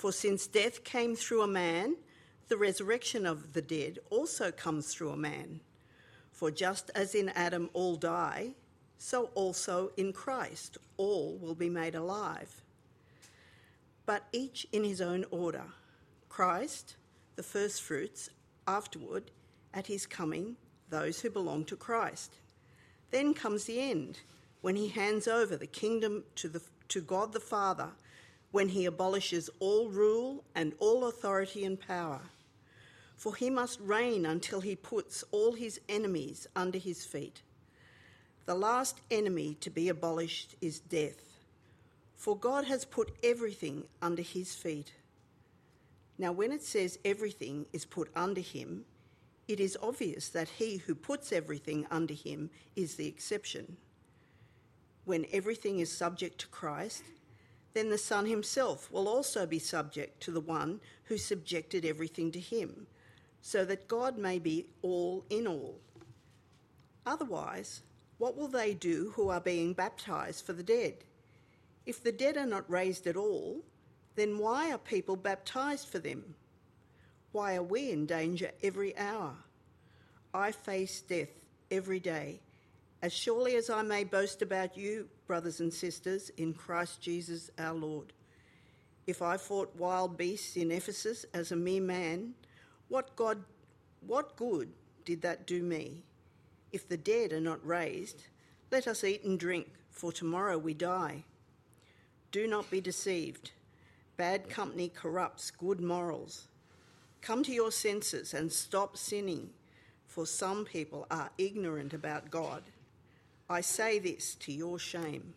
For since death came through a man, the resurrection of the dead also comes through a man. For just as in Adam all die, so also in Christ all will be made alive. But each in his own order Christ, the firstfruits, afterward, at his coming, those who belong to Christ. Then comes the end, when he hands over the kingdom to, the, to God the Father when he abolishes all rule and all authority and power. For he must reign until he puts all his enemies under his feet. The last enemy to be abolished is death, for God has put everything under his feet. Now, when it says everything is put under him, it is obvious that he who puts everything under him is the exception. When everything is subject to Christ, then the Son himself will also be subject to the one who subjected everything to him, so that God may be all in all. Otherwise, what will they do who are being baptized for the dead? If the dead are not raised at all, then why are people baptized for them? Why are we in danger every hour? I face death every day. As surely as I may boast about you, brothers and sisters, in Christ Jesus our Lord. If I fought wild beasts in Ephesus as a mere man, what God what good did that do me? If the dead are not raised, let us eat and drink, for tomorrow we die. Do not be deceived. Bad company corrupts good morals. Come to your senses and stop sinning, for some people are ignorant about God. I say this to your shame.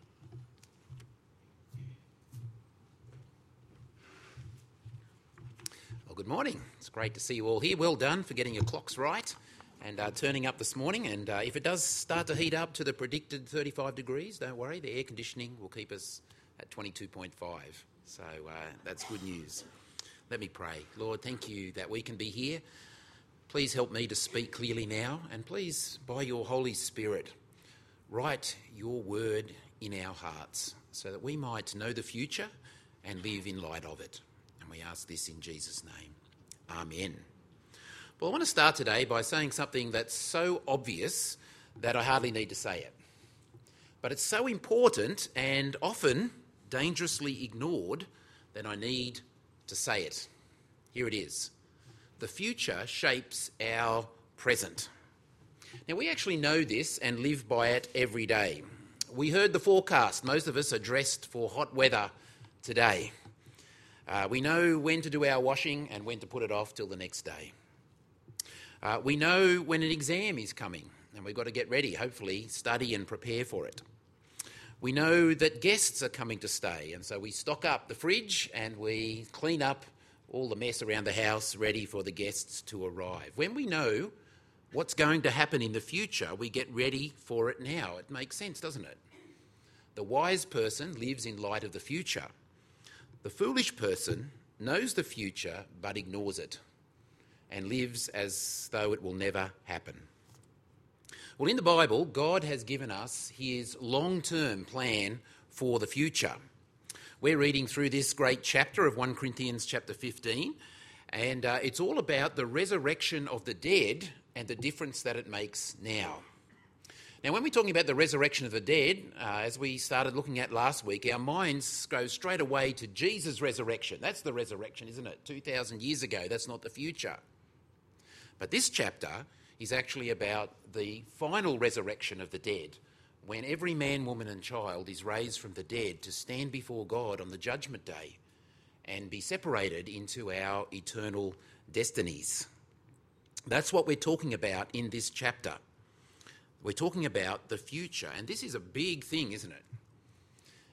Well, good morning. It's great to see you all here. Well done for getting your clocks right and uh, turning up this morning. And uh, if it does start to heat up to the predicted 35 degrees, don't worry, the air conditioning will keep us at 22.5. So uh, that's good news. Let me pray. Lord, thank you that we can be here. Please help me to speak clearly now, and please, by your Holy Spirit, Write your word in our hearts so that we might know the future and live in light of it. And we ask this in Jesus' name. Amen. Well, I want to start today by saying something that's so obvious that I hardly need to say it. But it's so important and often dangerously ignored that I need to say it. Here it is The future shapes our present. Now, we actually know this and live by it every day. We heard the forecast. Most of us are dressed for hot weather today. Uh, we know when to do our washing and when to put it off till the next day. Uh, we know when an exam is coming and we've got to get ready, hopefully, study and prepare for it. We know that guests are coming to stay, and so we stock up the fridge and we clean up all the mess around the house ready for the guests to arrive. When we know what's going to happen in the future, we get ready for it now. It makes sense, doesn't it? The wise person lives in light of the future. The foolish person knows the future but ignores it and lives as though it will never happen. Well, in the Bible, God has given us his long term plan for the future. We're reading through this great chapter of 1 Corinthians chapter 15, and uh, it's all about the resurrection of the dead and the difference that it makes now. Now, when we're talking about the resurrection of the dead, uh, as we started looking at last week, our minds go straight away to Jesus' resurrection. That's the resurrection, isn't it? 2,000 years ago. That's not the future. But this chapter is actually about the final resurrection of the dead, when every man, woman, and child is raised from the dead to stand before God on the judgment day and be separated into our eternal destinies. That's what we're talking about in this chapter. We're talking about the future, and this is a big thing, isn't it?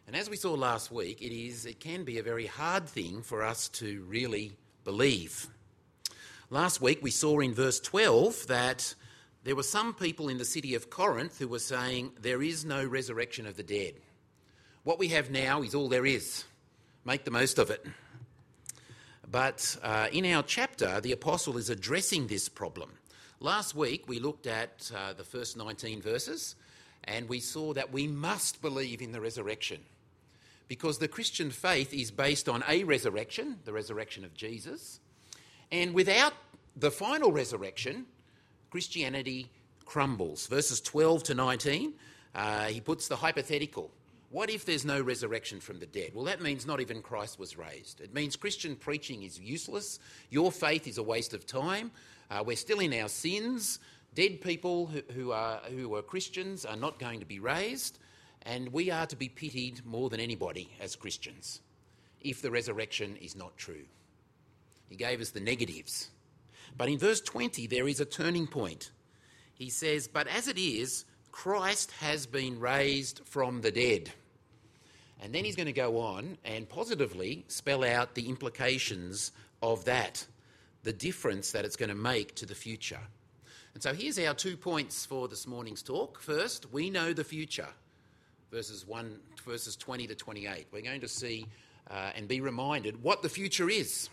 And as we saw last week, it is it can be a very hard thing for us to really believe. Last week we saw in verse 12 that there were some people in the city of Corinth who were saying there is no resurrection of the dead. What we have now is all there is. Make the most of it. But uh, in our chapter, the apostle is addressing this problem. Last week, we looked at uh, the first 19 verses and we saw that we must believe in the resurrection because the Christian faith is based on a resurrection, the resurrection of Jesus, and without the final resurrection, Christianity crumbles. Verses 12 to 19, uh, he puts the hypothetical. What if there's no resurrection from the dead? Well, that means not even Christ was raised. It means Christian preaching is useless. Your faith is a waste of time. Uh, we're still in our sins. Dead people who, who, are, who are Christians are not going to be raised. And we are to be pitied more than anybody as Christians if the resurrection is not true. He gave us the negatives. But in verse 20, there is a turning point. He says, But as it is, Christ has been raised from the dead. And then he's going to go on and positively spell out the implications of that, the difference that it's going to make to the future. And so here's our two points for this morning's talk. First, we know the future, verses 1, verses 20 to 28. We're going to see uh, and be reminded what the future is.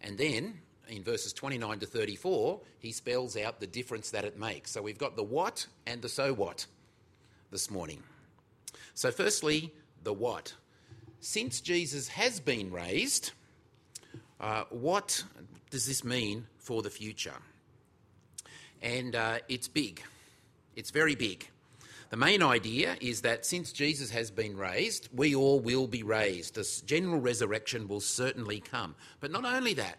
And then in verses 29 to 34, he spells out the difference that it makes. So we've got the what and the so what this morning. So, firstly, the what. Since Jesus has been raised, uh, what does this mean for the future? And uh, it's big, it's very big. The main idea is that since Jesus has been raised, we all will be raised. This general resurrection will certainly come. But not only that,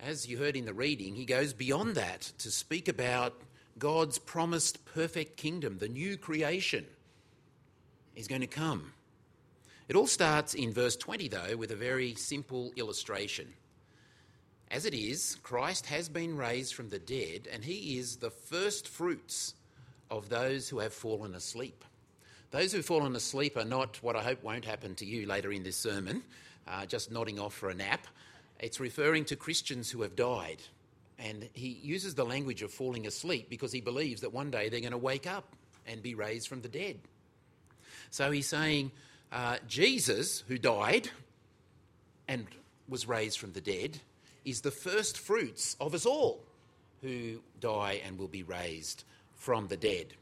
as you heard in the reading, he goes beyond that to speak about God's promised perfect kingdom, the new creation is going to come. It all starts in verse 20, though, with a very simple illustration. As it is, Christ has been raised from the dead, and he is the first fruits of those who have fallen asleep. Those who have fallen asleep are not what I hope won't happen to you later in this sermon, uh, just nodding off for a nap. It's referring to Christians who have died. And he uses the language of falling asleep because he believes that one day they're going to wake up and be raised from the dead. So he's saying uh, Jesus, who died and was raised from the dead, is the first fruits of us all who die and will be raised from the dead.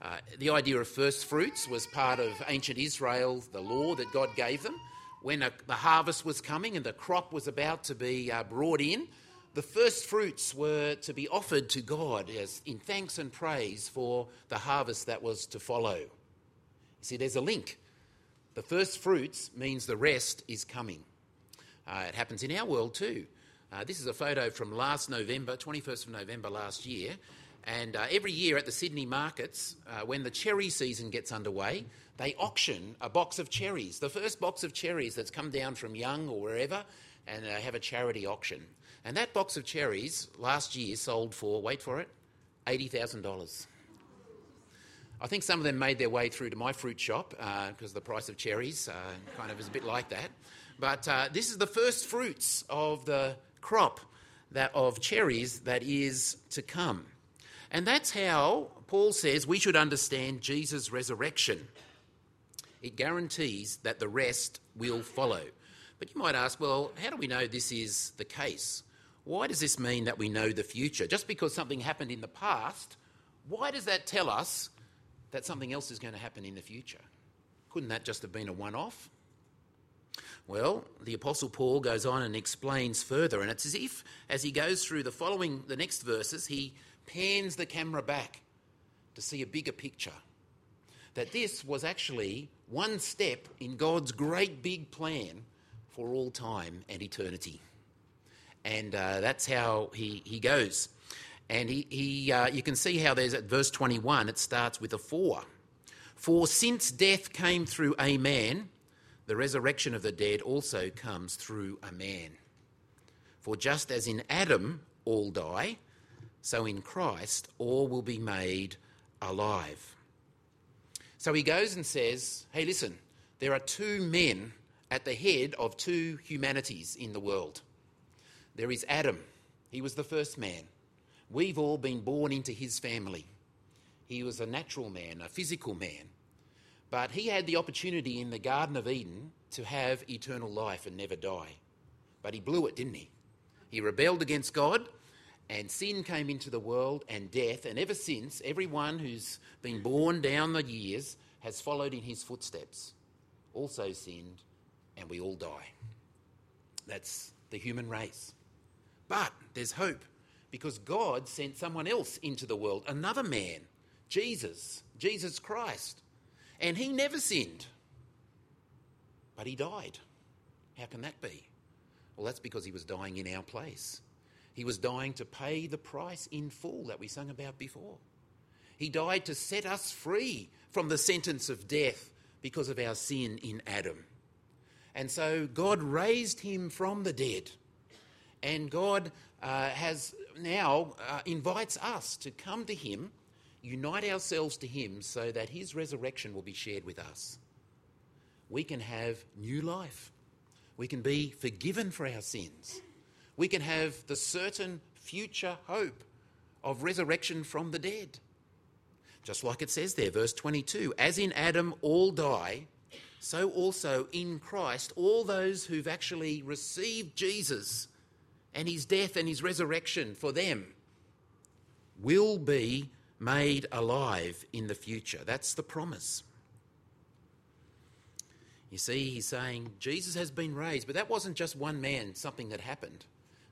Uh, the idea of first fruits was part of ancient Israel, the law that God gave them when a, the harvest was coming and the crop was about to be uh, brought in, the first fruits were to be offered to God as in thanks and praise for the harvest that was to follow. See, there's a link. The first fruits means the rest is coming. Uh, it happens in our world too. Uh, this is a photo from last November, 21st of November last year. And uh, every year at the Sydney markets, uh, when the cherry season gets underway, they auction a box of cherries, the first box of cherries that's come down from Young or wherever, and they have a charity auction. And that box of cherries last year sold for, wait for it, $80,000. I think some of them made their way through to my fruit shop because uh, the price of cherries uh, kind of is a bit like that. But uh, this is the first fruits of the crop that, of cherries that is to come. And that's how Paul says we should understand Jesus' resurrection. It guarantees that the rest will follow. But you might ask, well, how do we know this is the case? Why does this mean that we know the future? Just because something happened in the past, why does that tell us that something else is going to happen in the future? Couldn't that just have been a one off? Well, the Apostle Paul goes on and explains further, and it's as if, as he goes through the following, the next verses, he pans the camera back to see a bigger picture. That this was actually one step in God's great big plan for all time and eternity. And uh, that's how he, he goes. And he, he, uh, you can see how there's at verse 21, it starts with a for. For since death came through a man, the resurrection of the dead also comes through a man. For just as in Adam all die, so in Christ all will be made alive. So he goes and says, Hey, listen, there are two men at the head of two humanities in the world. There is Adam, he was the first man. We've all been born into his family. He was a natural man, a physical man. But he had the opportunity in the Garden of Eden to have eternal life and never die. But he blew it, didn't he? He rebelled against God and sin came into the world and death. And ever since, everyone who's been born down the years has followed in his footsteps also sinned, and we all die. That's the human race. But there's hope because God sent someone else into the world, another man, Jesus, Jesus Christ. And he never sinned, but he died. How can that be? Well, that's because he was dying in our place. He was dying to pay the price in full that we sung about before. He died to set us free from the sentence of death because of our sin in Adam. And so God raised him from the dead. And God uh, has now uh, invites us to come to him, unite ourselves to him so that his resurrection will be shared with us. We can have new life. We can be forgiven for our sins. We can have the certain future hope of resurrection from the dead. Just like it says there, verse 22 As in Adam all die, so also in Christ all those who've actually received Jesus and his death and his resurrection for them will be made alive in the future. That's the promise. You see, he's saying Jesus has been raised, but that wasn't just one man, something that happened.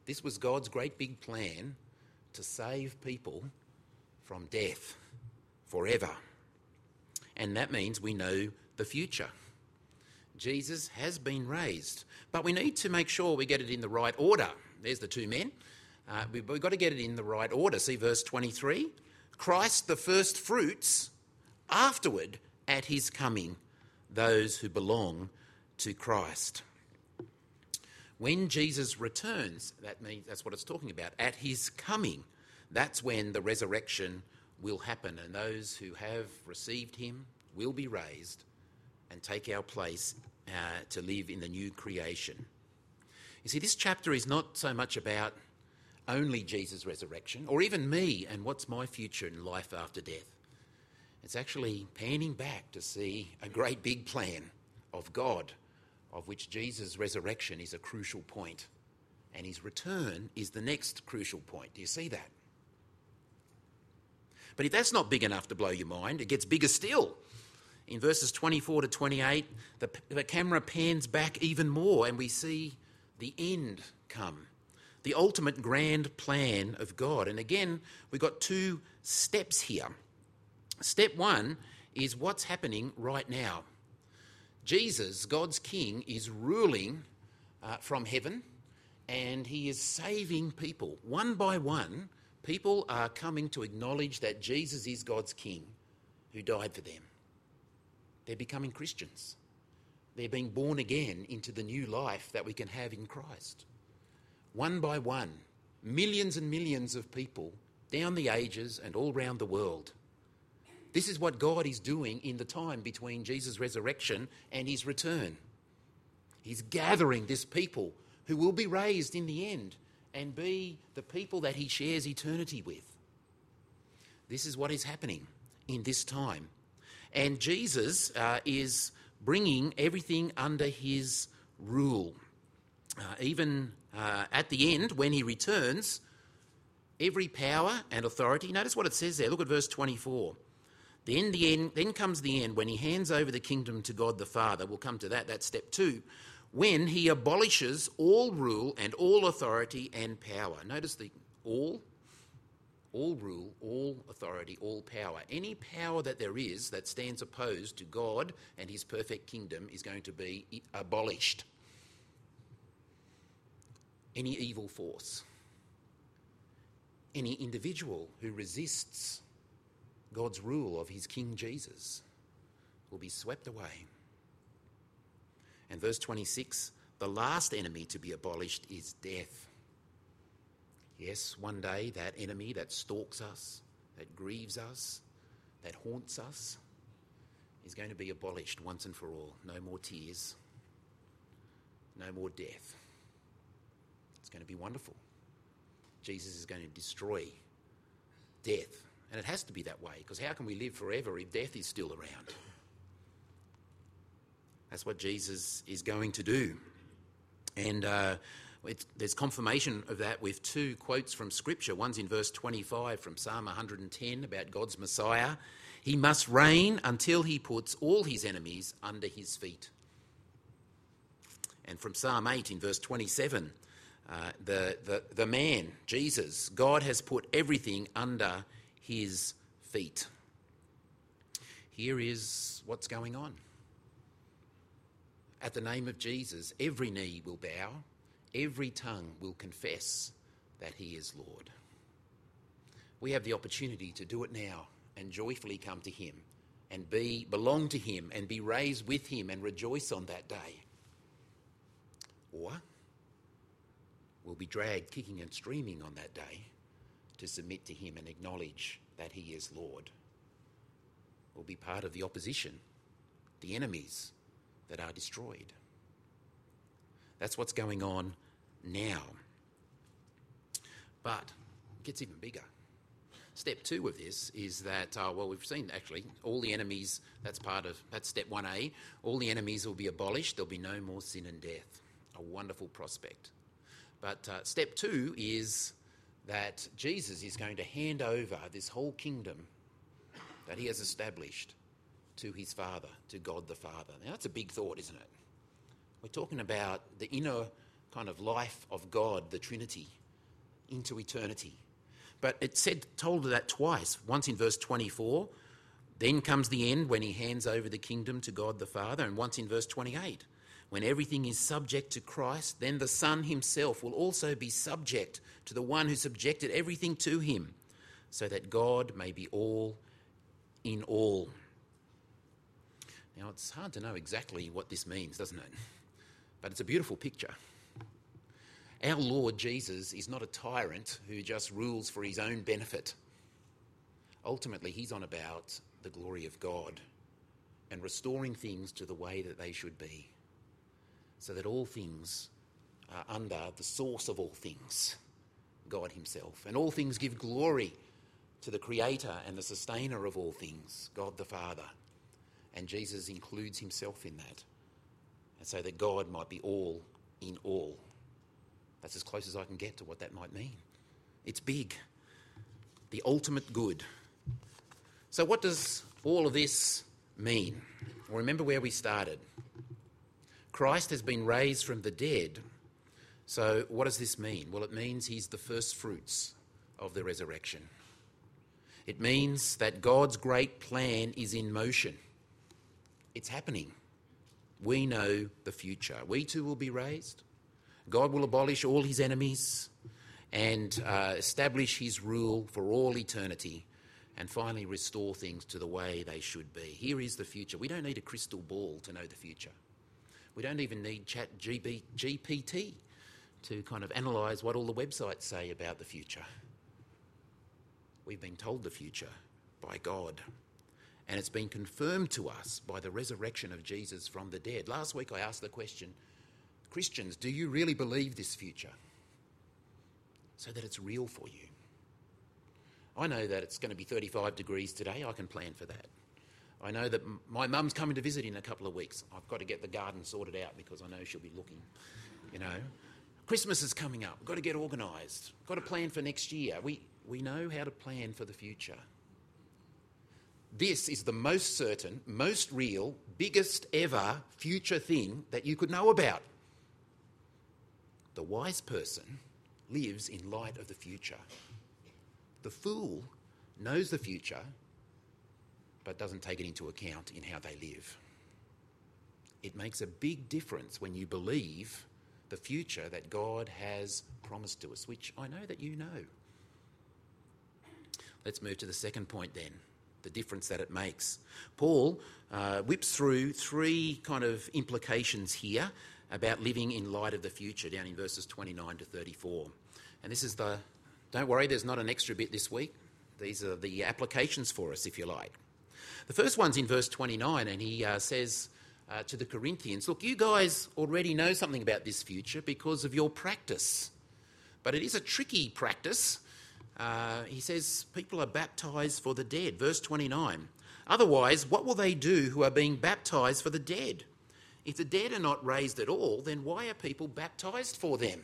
This was God's great big plan to save people from death forever. And that means we know the future. Jesus has been raised, but we need to make sure we get it in the right order. There's the two men. Uh, we've, we've got to get it in the right order. See verse 23 Christ the first fruits, afterward at his coming, those who belong to Christ. When Jesus returns, that means that's what it's talking about. At his coming, that's when the resurrection will happen, and those who have received him will be raised and take our place uh, to live in the new creation. You see, this chapter is not so much about only Jesus' resurrection, or even me and what's my future in life after death. It's actually panning back to see a great big plan of God, of which Jesus' resurrection is a crucial point, and his return is the next crucial point. Do you see that? But if that's not big enough to blow your mind, it gets bigger still. In verses 24 to 28, the, the camera pans back even more, and we see the end come the ultimate grand plan of God. And again, we've got two steps here. Step one is what's happening right now. Jesus, God's King, is ruling uh, from heaven and he is saving people. One by one, people are coming to acknowledge that Jesus is God's King who died for them. They're becoming Christians. They're being born again into the new life that we can have in Christ one by one, millions and millions of people down the ages and all around the world. This is what God is doing in the time between Jesus' resurrection and his return. He's gathering this people who will be raised in the end and be the people that he shares eternity with. This is what is happening in this time. And Jesus uh, is bringing everything under his rule. Uh, even uh, at the end, when he returns, every power and authority. Notice what it says there. Look at verse 24. Then, the end, then comes the end when he hands over the kingdom to God the Father. We'll come to that. That's step two. When he abolishes all rule and all authority and power. Notice the all, all rule, all authority, all power. Any power that there is that stands opposed to God and his perfect kingdom is going to be abolished any evil force, any individual who resists God's rule of his King Jesus will be swept away. And verse 26 the last enemy to be abolished is death. Yes, one day that enemy that stalks us, that grieves us, that haunts us, is going to be abolished once and for all. No more tears, no more death. It's going to be wonderful. Jesus is going to destroy death. And it has to be that way, because how can we live forever if death is still around? That's what Jesus is going to do. And uh, there's confirmation of that with two quotes from Scripture. One's in verse 25 from Psalm 110 about God's Messiah. He must reign until he puts all his enemies under his feet. And from Psalm 8 in verse 27, uh, the, the, the man, Jesus, God has put everything under his feet. Here is what's going on. At the name of Jesus, every knee will bow, every tongue will confess that he is Lord. We have the opportunity to do it now and joyfully come to him and be belong to him and be raised with him and rejoice on that day. Or we'll be dragged kicking and screaming on that day to submit to him and acknowledge that he is Lord. We'll be part of the opposition, the enemies that are destroyed. That's what's going on now. But it gets even bigger. Step two of this is that, uh, well, we've seen actually all the enemies, that's part of, that's step 1A, all the enemies will be abolished, there'll be no more sin and death. A wonderful prospect. But uh, step two is that Jesus is going to hand over this whole kingdom that he has established to his Father, to God the Father. Now, that's a big thought, isn't it? We're talking about the inner kind of life of God, the Trinity, into eternity. But it said, told that twice. Once in verse 24, then comes the end when he hands over the kingdom to God the Father, and once in verse 28, when everything is subject to Christ, then the Son himself will also be subject to the one who subjected everything to him, so that God may be all in all. Now, it's hard to know exactly what this means, doesn't it? But it's a beautiful picture. Our Lord Jesus is not a tyrant who just rules for his own benefit. Ultimately, he's on about the glory of God and restoring things to the way that they should be, so that all things are under the source of all things, God Himself. And all things give glory to the Creator and the Sustainer of all things, God the Father. And Jesus includes Himself in that, and so that God might be all in all. That's as close as I can get to what that might mean. It's big, the ultimate good. So, what does all of this mean? Well, remember where we started. Christ has been raised from the dead. So, what does this mean? Well, it means he's the first fruits of the resurrection. It means that God's great plan is in motion. It's happening. We know the future. We too will be raised. God will abolish all his enemies and uh, establish his rule for all eternity and finally restore things to the way they should be. Here is the future. We don't need a crystal ball to know the future. We don't even need chat GPT to kind of analyse what all the websites say about the future. We've been told the future by God. And it's been confirmed to us by the resurrection of Jesus from the dead. Last week I asked the question Christians, do you really believe this future? So that it's real for you. I know that it's going to be 35 degrees today. I can plan for that. I know that my mum's coming to visit in a couple of weeks. I've got to get the garden sorted out because I know she'll be looking, you know. Christmas is coming up. We've got to get organised. Got to plan for next year. We, we know how to plan for the future. This is the most certain, most real, biggest ever future thing that you could know about. The wise person lives in light of the future. The fool knows the future but doesn't take it into account in how they live. It makes a big difference when you believe the future that God has promised to us, which I know that you know. Let's move to the second point then the difference that it makes. Paul uh, whips through three kind of implications here about living in light of the future down in verses 29 to 34. And this is the, don't worry, there's not an extra bit this week. These are the applications for us, if you like. The first one's in verse 29, and he uh, says uh, to the Corinthians, Look, you guys already know something about this future because of your practice. But it is a tricky practice. Uh, he says, People are baptized for the dead. Verse 29. Otherwise, what will they do who are being baptized for the dead? If the dead are not raised at all, then why are people baptized for them?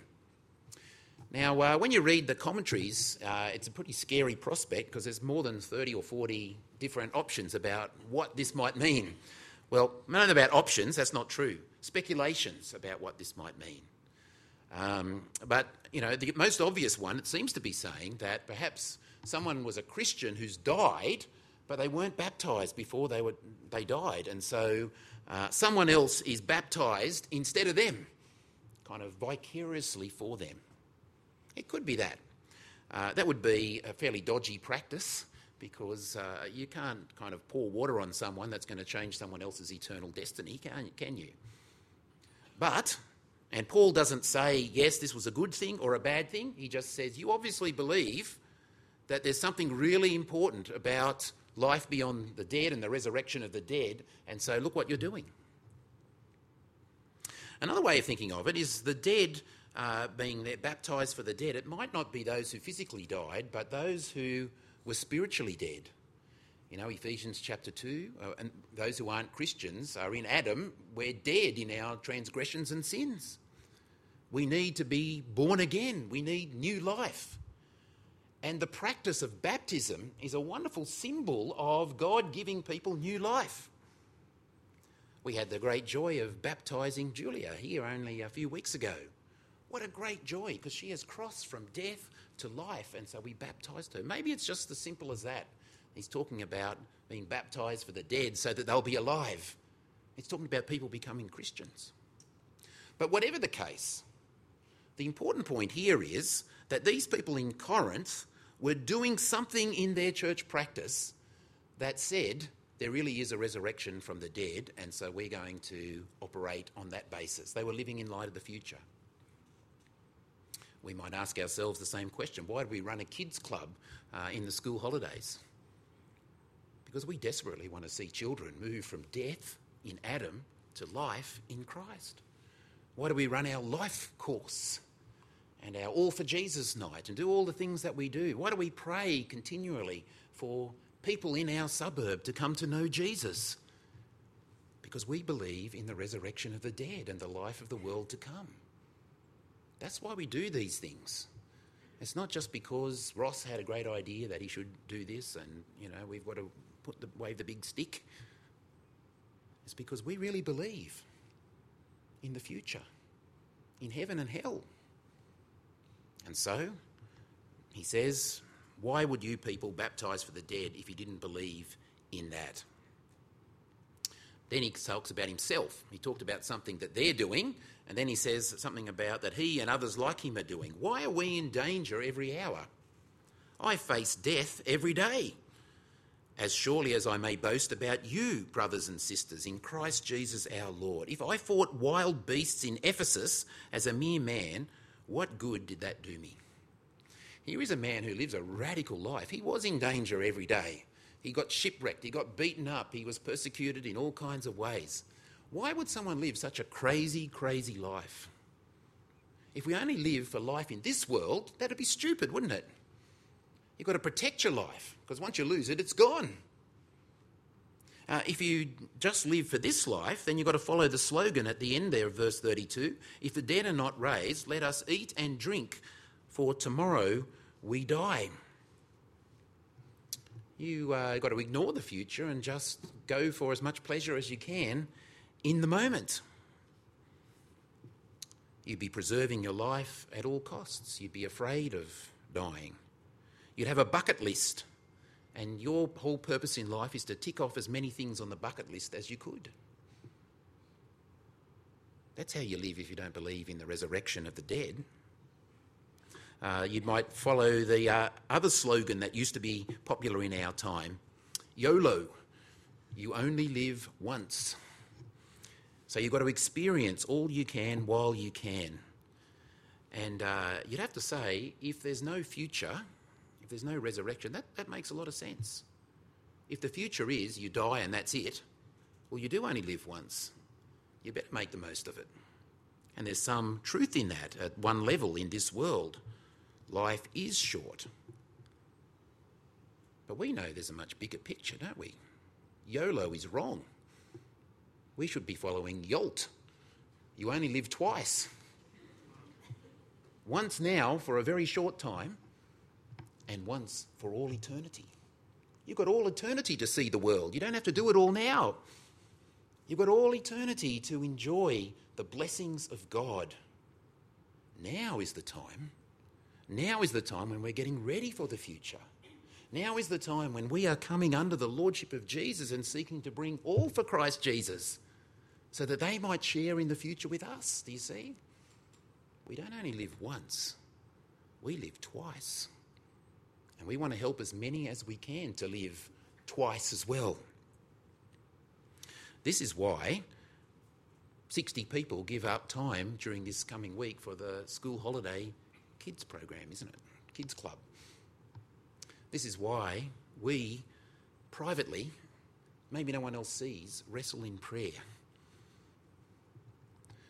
Now, uh, when you read the commentaries, uh, it's a pretty scary prospect because there's more than 30 or 40 different options about what this might mean. Well, none about options, that's not true. Speculations about what this might mean. Um, but, you know, the most obvious one, it seems to be saying that perhaps someone was a Christian who's died, but they weren't baptised before they, were, they died. And so uh, someone else is baptised instead of them, kind of vicariously for them. It could be that. Uh, that would be a fairly dodgy practice because uh, you can't kind of pour water on someone that's going to change someone else's eternal destiny, can, can you? But, and Paul doesn't say, yes, this was a good thing or a bad thing. He just says, you obviously believe that there's something really important about life beyond the dead and the resurrection of the dead, and so look what you're doing. Another way of thinking of it is the dead uh, being baptised for the dead, it might not be those who physically died, but those who were spiritually dead. You know, Ephesians chapter 2, uh, and those who aren't Christians are in Adam, we're dead in our transgressions and sins. We need to be born again, we need new life. And the practice of baptism is a wonderful symbol of God giving people new life. We had the great joy of baptising Julia here only a few weeks ago. What a great joy because she has crossed from death to life, and so we baptized her. Maybe it's just as simple as that. He's talking about being baptized for the dead so that they'll be alive. He's talking about people becoming Christians. But whatever the case, the important point here is that these people in Corinth were doing something in their church practice that said there really is a resurrection from the dead, and so we're going to operate on that basis. They were living in light of the future we might ask ourselves the same question why do we run a kids' club uh, in the school holidays? Because we desperately want to see children move from death in Adam to life in Christ. Why do we run our life course and our All for Jesus night and do all the things that we do? Why do we pray continually for people in our suburb to come to know Jesus? Because we believe in the resurrection of the dead and the life of the world to come. That's why we do these things. It's not just because Ross had a great idea that he should do this and, you know, we've got to put the, wave the big stick. It's because we really believe in the future, in heaven and hell. And so, he says, why would you people baptise for the dead if you didn't believe in that? Then he talks about himself. He talked about something that they're doing, and then he says something about that he and others like him are doing. Why are we in danger every hour? I face death every day. As surely as I may boast about you, brothers and sisters, in Christ Jesus our Lord. If I fought wild beasts in Ephesus as a mere man, what good did that do me? Here is a man who lives a radical life. He was in danger every day. He got shipwrecked, he got beaten up, he was persecuted in all kinds of ways. Why would someone live such a crazy, crazy life? If we only live for life in this world, that'd be stupid, wouldn't it? You've got to protect your life because once you lose it, it's gone. Uh, if you just live for this life, then you've got to follow the slogan at the end there of verse 32 If the dead are not raised, let us eat and drink, for tomorrow we die you uh, got to ignore the future and just go for as much pleasure as you can in the moment. You'd be preserving your life at all costs. You'd be afraid of dying. You'd have a bucket list, and your whole purpose in life is to tick off as many things on the bucket list as you could. That's how you live if you don't believe in the resurrection of the dead. Uh, you might follow the uh, other slogan that used to be popular in our time YOLO, you only live once. So you've got to experience all you can while you can. And uh, you'd have to say, if there's no future, there's no resurrection, that, that makes a lot of sense. If the future is you die and that's it, well, you do only live once. You better make the most of it. And there's some truth in that at one level in this world. Life is short. But we know there's a much bigger picture, don't we? YOLO is wrong. We should be following YOLT. You only live twice. once now for a very short time, and once for all eternity. You've got all eternity to see the world. You don't have to do it all now. You've got all eternity to enjoy the blessings of God. Now is the time. Now is the time when we're getting ready for the future. Now is the time when we are coming under the lordship of Jesus and seeking to bring all for Christ Jesus so that they might share in the future with us. Do you see? We don't only live once, we live twice. And we want to help as many as we can to live twice as well. This is why 60 people give up time during this coming week for the school holiday kids program, isn't it? Kids Club. This is why we privately, maybe no one else sees, wrestle in prayer.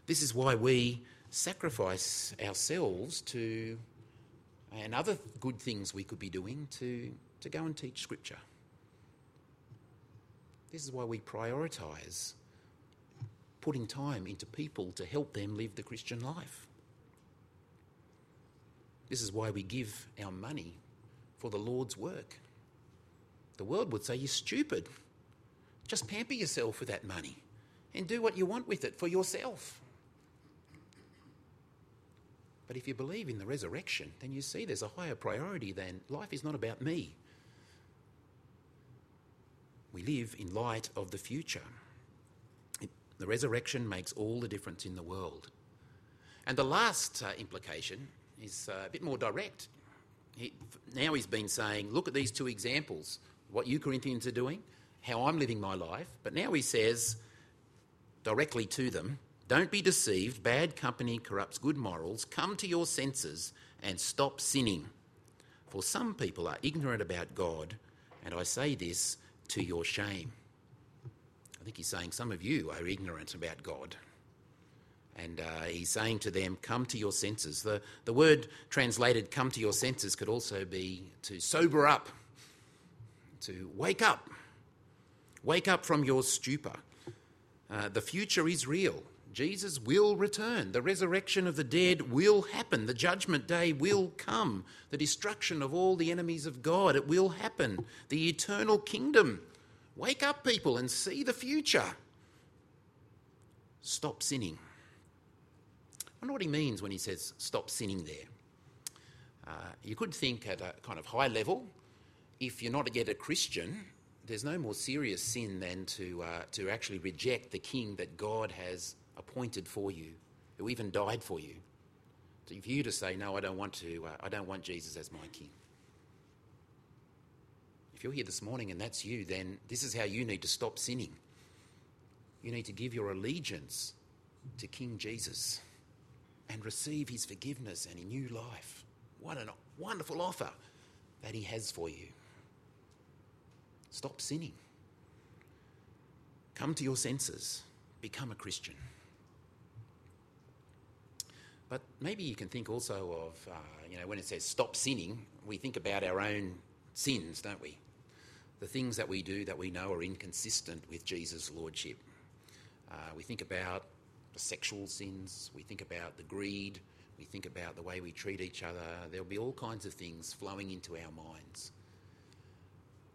This is why we sacrifice ourselves to, and other good things we could be doing, to, to go and teach Scripture. This is why we prioritise putting time into people to help them live the Christian life. This is why we give our money for the Lord's work. The world would say you're stupid. Just pamper yourself with that money and do what you want with it for yourself. But if you believe in the resurrection, then you see there's a higher priority than life is not about me. We live in light of the future. It, the resurrection makes all the difference in the world. And the last uh, implication is uh, a bit more direct. He, now he's been saying, look at these two examples, what you Corinthians are doing, how I'm living my life. But now he says directly to them, don't be deceived. Bad company corrupts good morals. Come to your senses and stop sinning. For some people are ignorant about God, and I say this to your shame. I think he's saying some of you are ignorant about God. And uh, he's saying to them, Come to your senses. The, the word translated come to your senses could also be to sober up, to wake up. Wake up from your stupor. Uh, the future is real. Jesus will return. The resurrection of the dead will happen. The judgment day will come. The destruction of all the enemies of God, it will happen. The eternal kingdom. Wake up, people, and see the future. Stop sinning. I wonder what he means when he says stop sinning there. Uh, you could think at a kind of high level, if you're not yet a Christian, there's no more serious sin than to, uh, to actually reject the king that God has appointed for you, who even died for you. So for you to say, no, I don't want to, uh, I don't want Jesus as my king. If you're here this morning and that's you, then this is how you need to stop sinning. You need to give your allegiance to King Jesus and receive his forgiveness and a new life. What a wonderful offer that he has for you. Stop sinning. Come to your senses. Become a Christian. But maybe you can think also of, uh, you know, when it says stop sinning, we think about our own sins, don't we? The things that we do that we know are inconsistent with Jesus' lordship. Uh, we think about the sexual sins, we think about the greed, we think about the way we treat each other. There'll be all kinds of things flowing into our minds.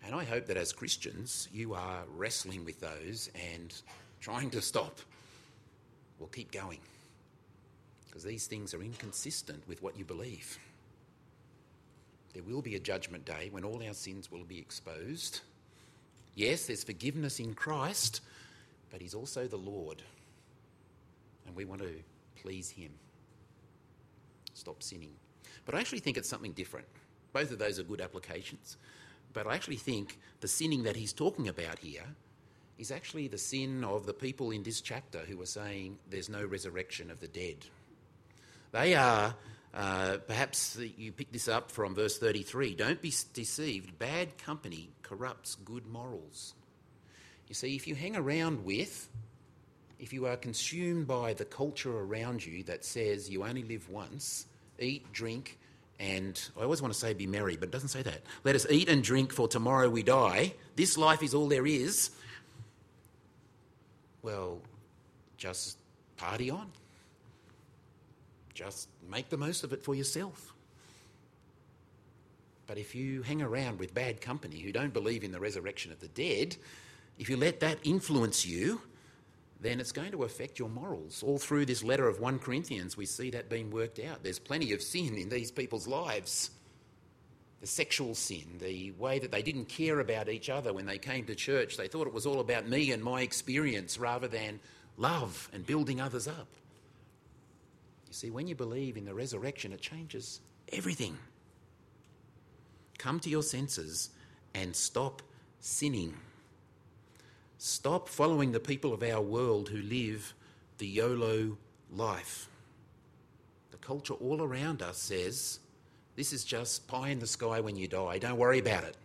And I hope that as Christians, you are wrestling with those and trying to stop. We'll keep going because these things are inconsistent with what you believe. There will be a judgment day when all our sins will be exposed. Yes, there's forgiveness in Christ, but He's also the Lord, and we want to please Him. Stop sinning. But I actually think it's something different. Both of those are good applications. But I actually think the sinning that he's talking about here is actually the sin of the people in this chapter who are saying there's no resurrection of the dead. They are, uh, perhaps you pick this up from verse 33 don't be deceived. Bad company corrupts good morals. You see, if you hang around with, if you are consumed by the culture around you that says you only live once, eat, drink, and I always want to say be merry, but it doesn't say that. Let us eat and drink, for tomorrow we die. This life is all there is. Well, just party on just make the most of it for yourself. But if you hang around with bad company who don't believe in the resurrection of the dead, if you let that influence you, then it's going to affect your morals. All through this letter of 1 Corinthians, we see that being worked out. There's plenty of sin in these people's lives. The sexual sin, the way that they didn't care about each other when they came to church. They thought it was all about me and my experience rather than love and building others up. You see, when you believe in the resurrection, it changes everything. Come to your senses and stop sinning. Stop following the people of our world who live the YOLO life. The culture all around us says this is just pie in the sky when you die. Don't worry about it.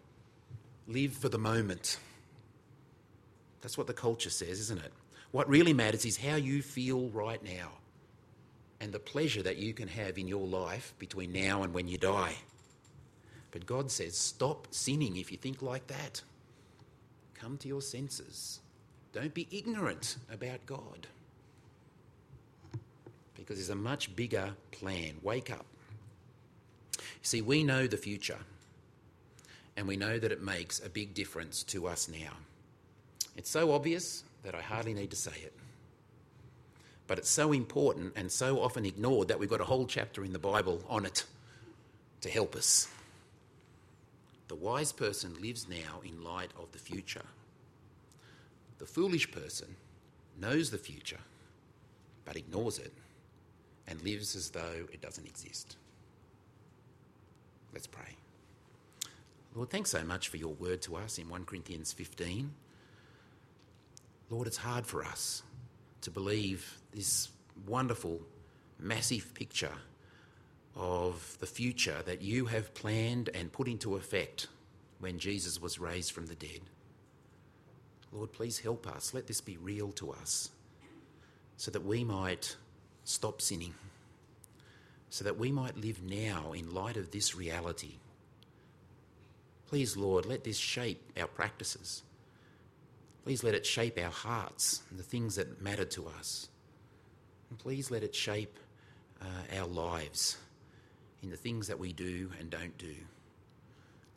Live for the moment. That's what the culture says, isn't it? What really matters is how you feel right now and the pleasure that you can have in your life between now and when you die. But God says, stop sinning if you think like that. Come to your senses. Don't be ignorant about God. Because there's a much bigger plan. Wake up. See, we know the future, and we know that it makes a big difference to us now. It's so obvious that I hardly need to say it. But it's so important and so often ignored that we've got a whole chapter in the Bible on it to help us. The wise person lives now in light of the future. The foolish person knows the future but ignores it and lives as though it doesn't exist. Let's pray. Lord, thanks so much for your word to us in 1 Corinthians 15. Lord, it's hard for us to believe this wonderful, massive picture of the future that you have planned and put into effect when Jesus was raised from the dead. Lord, please help us. Let this be real to us so that we might stop sinning, so that we might live now in light of this reality. Please, Lord, let this shape our practices. Please let it shape our hearts and the things that matter to us. And please let it shape uh, our lives in the things that we do and don't do.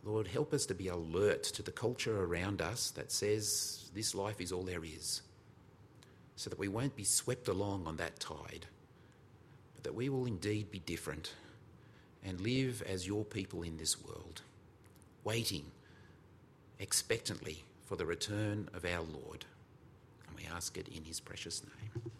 Lord, help us to be alert to the culture around us that says this life is all there is, so that we won't be swept along on that tide, but that we will indeed be different and live as your people in this world, waiting expectantly for the return of our Lord. And we ask it in his precious name.